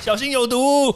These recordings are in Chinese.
小心有毒。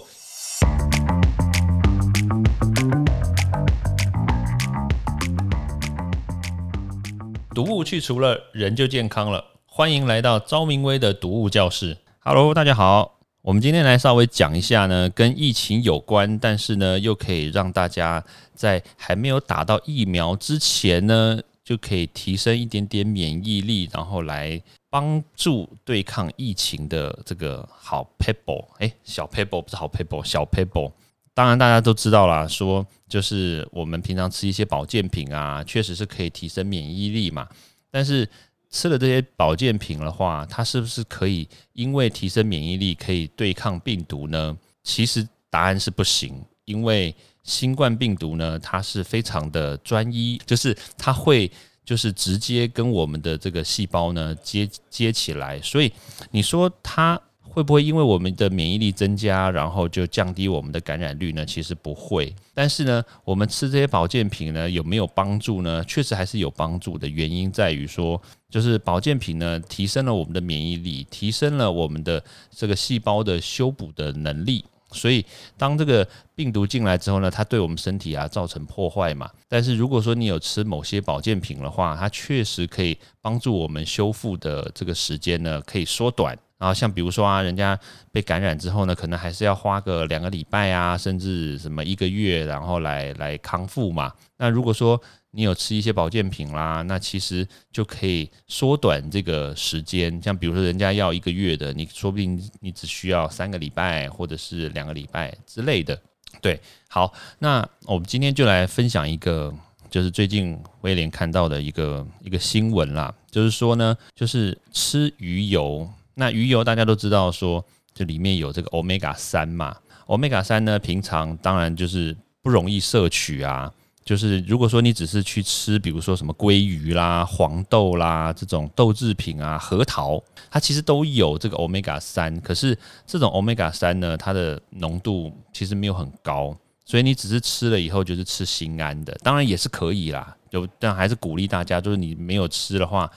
毒物去除了，人就健康了。欢迎来到昭明威的毒物教室。Hello，大家好。我们今天来稍微讲一下呢，跟疫情有关，但是呢，又可以让大家在还没有打到疫苗之前呢，就可以提升一点点免疫力，然后来帮助对抗疫情的这个好 pebble。哎，小 pebble 不是好 pebble，小 pebble。当然大家都知道啦，说就是我们平常吃一些保健品啊，确实是可以提升免疫力嘛。但是吃了这些保健品的话，它是不是可以因为提升免疫力可以对抗病毒呢？其实答案是不行，因为新冠病毒呢，它是非常的专一，就是它会就是直接跟我们的这个细胞呢接接起来，所以你说它。会不会因为我们的免疫力增加，然后就降低我们的感染率呢？其实不会。但是呢，我们吃这些保健品呢，有没有帮助呢？确实还是有帮助的。原因在于说，就是保健品呢，提升了我们的免疫力，提升了我们的这个细胞的修补的能力。所以，当这个病毒进来之后呢，它对我们身体啊造成破坏嘛。但是如果说你有吃某些保健品的话，它确实可以帮助我们修复的这个时间呢，可以缩短。然后像比如说啊，人家被感染之后呢，可能还是要花个两个礼拜啊，甚至什么一个月，然后来来康复嘛。那如果说你有吃一些保健品啦，那其实就可以缩短这个时间。像比如说人家要一个月的，你说不定你只需要三个礼拜或者是两个礼拜之类的。对，好，那我们今天就来分享一个，就是最近威廉看到的一个一个新闻啦，就是说呢，就是吃鱼油。那鱼油大家都知道，说这里面有这个 omega 三嘛，omega 三呢，平常当然就是不容易摄取啊。就是如果说你只是去吃，比如说什么鲑鱼啦、黄豆啦这种豆制品啊、核桃，它其实都有这个 omega 三。可是这种 omega 三呢，它的浓度其实没有很高，所以你只是吃了以后就是吃心安的，当然也是可以啦。就但还是鼓励大家，就是你没有吃的话。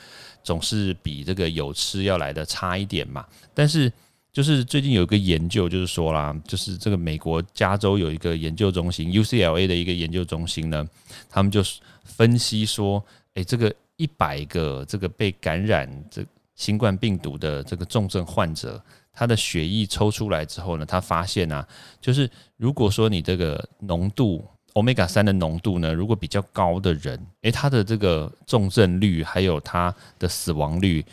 总是比这个有吃要来的差一点嘛。但是就是最近有一个研究，就是说啦，就是这个美国加州有一个研究中心 UCLA 的一个研究中心呢，他们就分析说，诶，这个一百个这个被感染这新冠病毒的这个重症患者，他的血液抽出来之后呢，他发现啊，就是如果说你这个浓度。omega 三的浓度呢，如果比较高的人，诶，他的这个重症率还有他的死亡率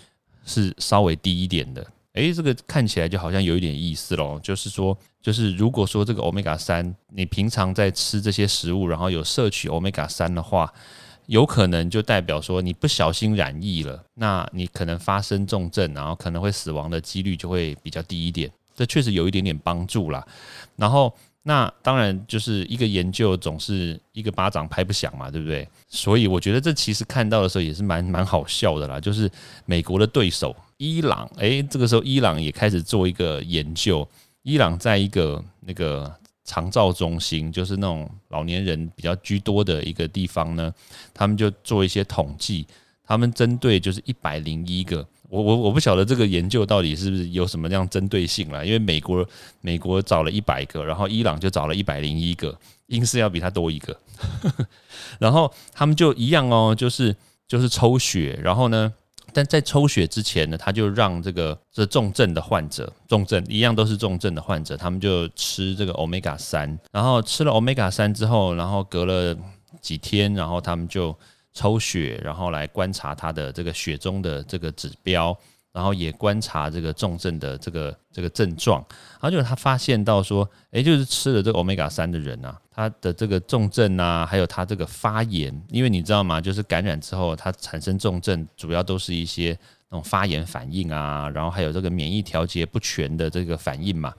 是稍微低一点的。诶，这个看起来就好像有一点意思咯，就是说，就是如果说这个欧米伽三，你平常在吃这些食物，然后有摄取欧米伽三的话，有可能就代表说你不小心染疫了，那你可能发生重症，然后可能会死亡的几率就会比较低一点。这确实有一点点帮助啦。然后。那当然就是一个研究总是一个巴掌拍不响嘛，对不对？所以我觉得这其实看到的时候也是蛮蛮好笑的啦。就是美国的对手伊朗，诶，这个时候伊朗也开始做一个研究。伊朗在一个那个长照中心，就是那种老年人比较居多的一个地方呢，他们就做一些统计，他们针对就是一百零一个。我我我不晓得这个研究到底是不是有什么样针对性了，因为美国美国找了一百个，然后伊朗就找了一百零一个，硬是要比他多一个，然后他们就一样哦，就是就是抽血，然后呢，但在抽血之前呢，他就让这个这重症的患者，重症一样都是重症的患者，他们就吃这个 omega 三，然后吃了 omega 三之后，然后隔了几天，然后他们就。抽血，然后来观察他的这个血中的这个指标，然后也观察这个重症的这个这个症状，然后就是他发现到说，诶，就是吃了这个欧米伽三的人啊，他的这个重症啊，还有他这个发炎，因为你知道吗？就是感染之后，它产生重症，主要都是一些那种发炎反应啊，然后还有这个免疫调节不全的这个反应嘛。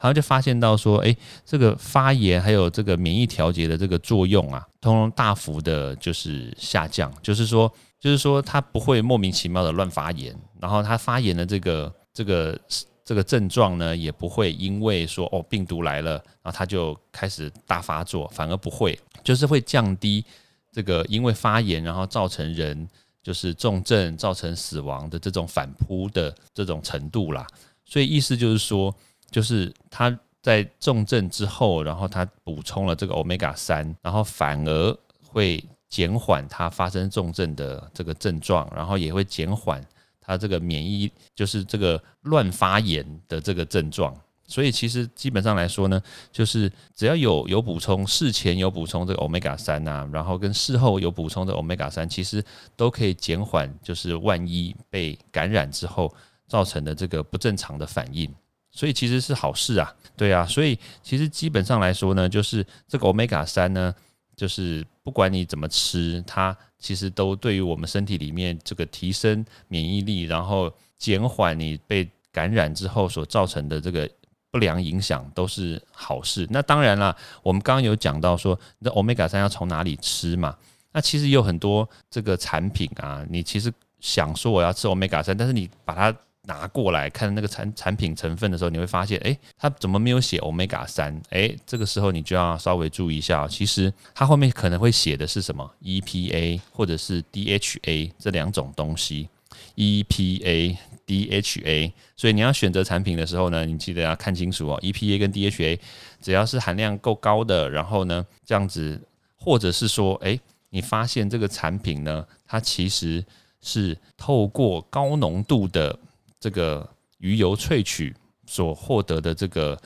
然后就发现到说，哎，这个发炎还有这个免疫调节的这个作用啊，通通大幅的就是下降，就是说，就是说它不会莫名其妙的乱发炎，然后它发炎的这个这个这个症状呢，也不会因为说哦病毒来了，然后它就开始大发作，反而不会，就是会降低这个因为发炎然后造成人就是重症造成死亡的这种反扑的这种程度啦。所以意思就是说。就是它在重症之后，然后它补充了这个 omega 三，然后反而会减缓它发生重症的这个症状，然后也会减缓它这个免疫，就是这个乱发炎的这个症状。所以其实基本上来说呢，就是只要有有补充，事前有补充这个 omega 三啊，然后跟事后有补充的 omega 三，其实都可以减缓，就是万一被感染之后造成的这个不正常的反应。所以其实是好事啊，对啊。所以其实基本上来说呢，就是这个 omega 三呢，就是不管你怎么吃，它其实都对于我们身体里面这个提升免疫力，然后减缓你被感染之后所造成的这个。不良影响都是好事。那当然了，我们刚刚有讲到说，那 omega 三要从哪里吃嘛？那其实有很多这个产品啊，你其实想说我要吃 omega 三，但是你把它拿过来看那个产产品成分的时候，你会发现，哎，它怎么没有写 omega 三？哎，这个时候你就要稍微注意一下，其实它后面可能会写的是什么 EPA 或者是 DHA 这两种东西，EPA。DHA，所以你要选择产品的时候呢，你记得要看清楚哦。EPA 跟 DHA，只要是含量够高的，然后呢，这样子，或者是说，哎，你发现这个产品呢，它其实是透过高浓度的这个鱼油萃取所获得的这个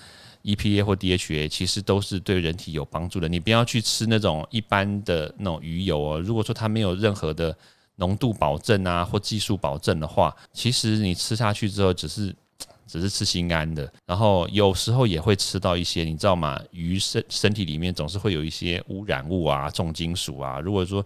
EPA 或 DHA，其实都是对人体有帮助的。你不要去吃那种一般的那种鱼油哦。如果说它没有任何的浓度保证啊，或技术保证的话，其实你吃下去之后，只是只是吃心安的。然后有时候也会吃到一些，你知道吗？鱼身身体里面总是会有一些污染物啊、重金属啊。如果说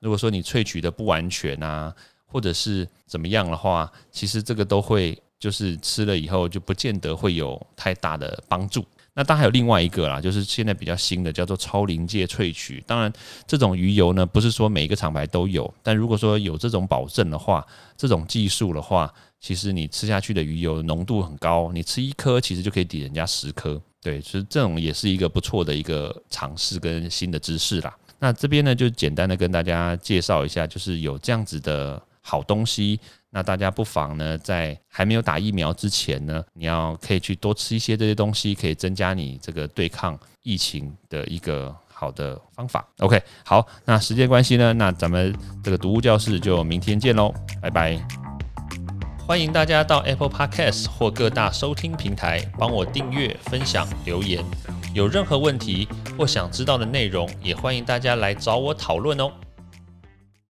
如果说你萃取的不完全啊，或者是怎么样的话，其实这个都会就是吃了以后就不见得会有太大的帮助。那当然还有另外一个啦，就是现在比较新的叫做超临界萃取。当然，这种鱼油呢，不是说每一个厂牌都有，但如果说有这种保证的话，这种技术的话，其实你吃下去的鱼油浓度很高，你吃一颗其实就可以抵人家十颗。对，其实这种也是一个不错的一个尝试跟新的知识啦。那这边呢，就简单的跟大家介绍一下，就是有这样子的好东西。那大家不妨呢，在还没有打疫苗之前呢，你要可以去多吃一些这些东西，可以增加你这个对抗疫情的一个好的方法。OK，好，那时间关系呢，那咱们这个读物教室就明天见喽，拜拜！欢迎大家到 Apple Podcast 或各大收听平台帮我订阅、分享、留言。有任何问题或想知道的内容，也欢迎大家来找我讨论哦。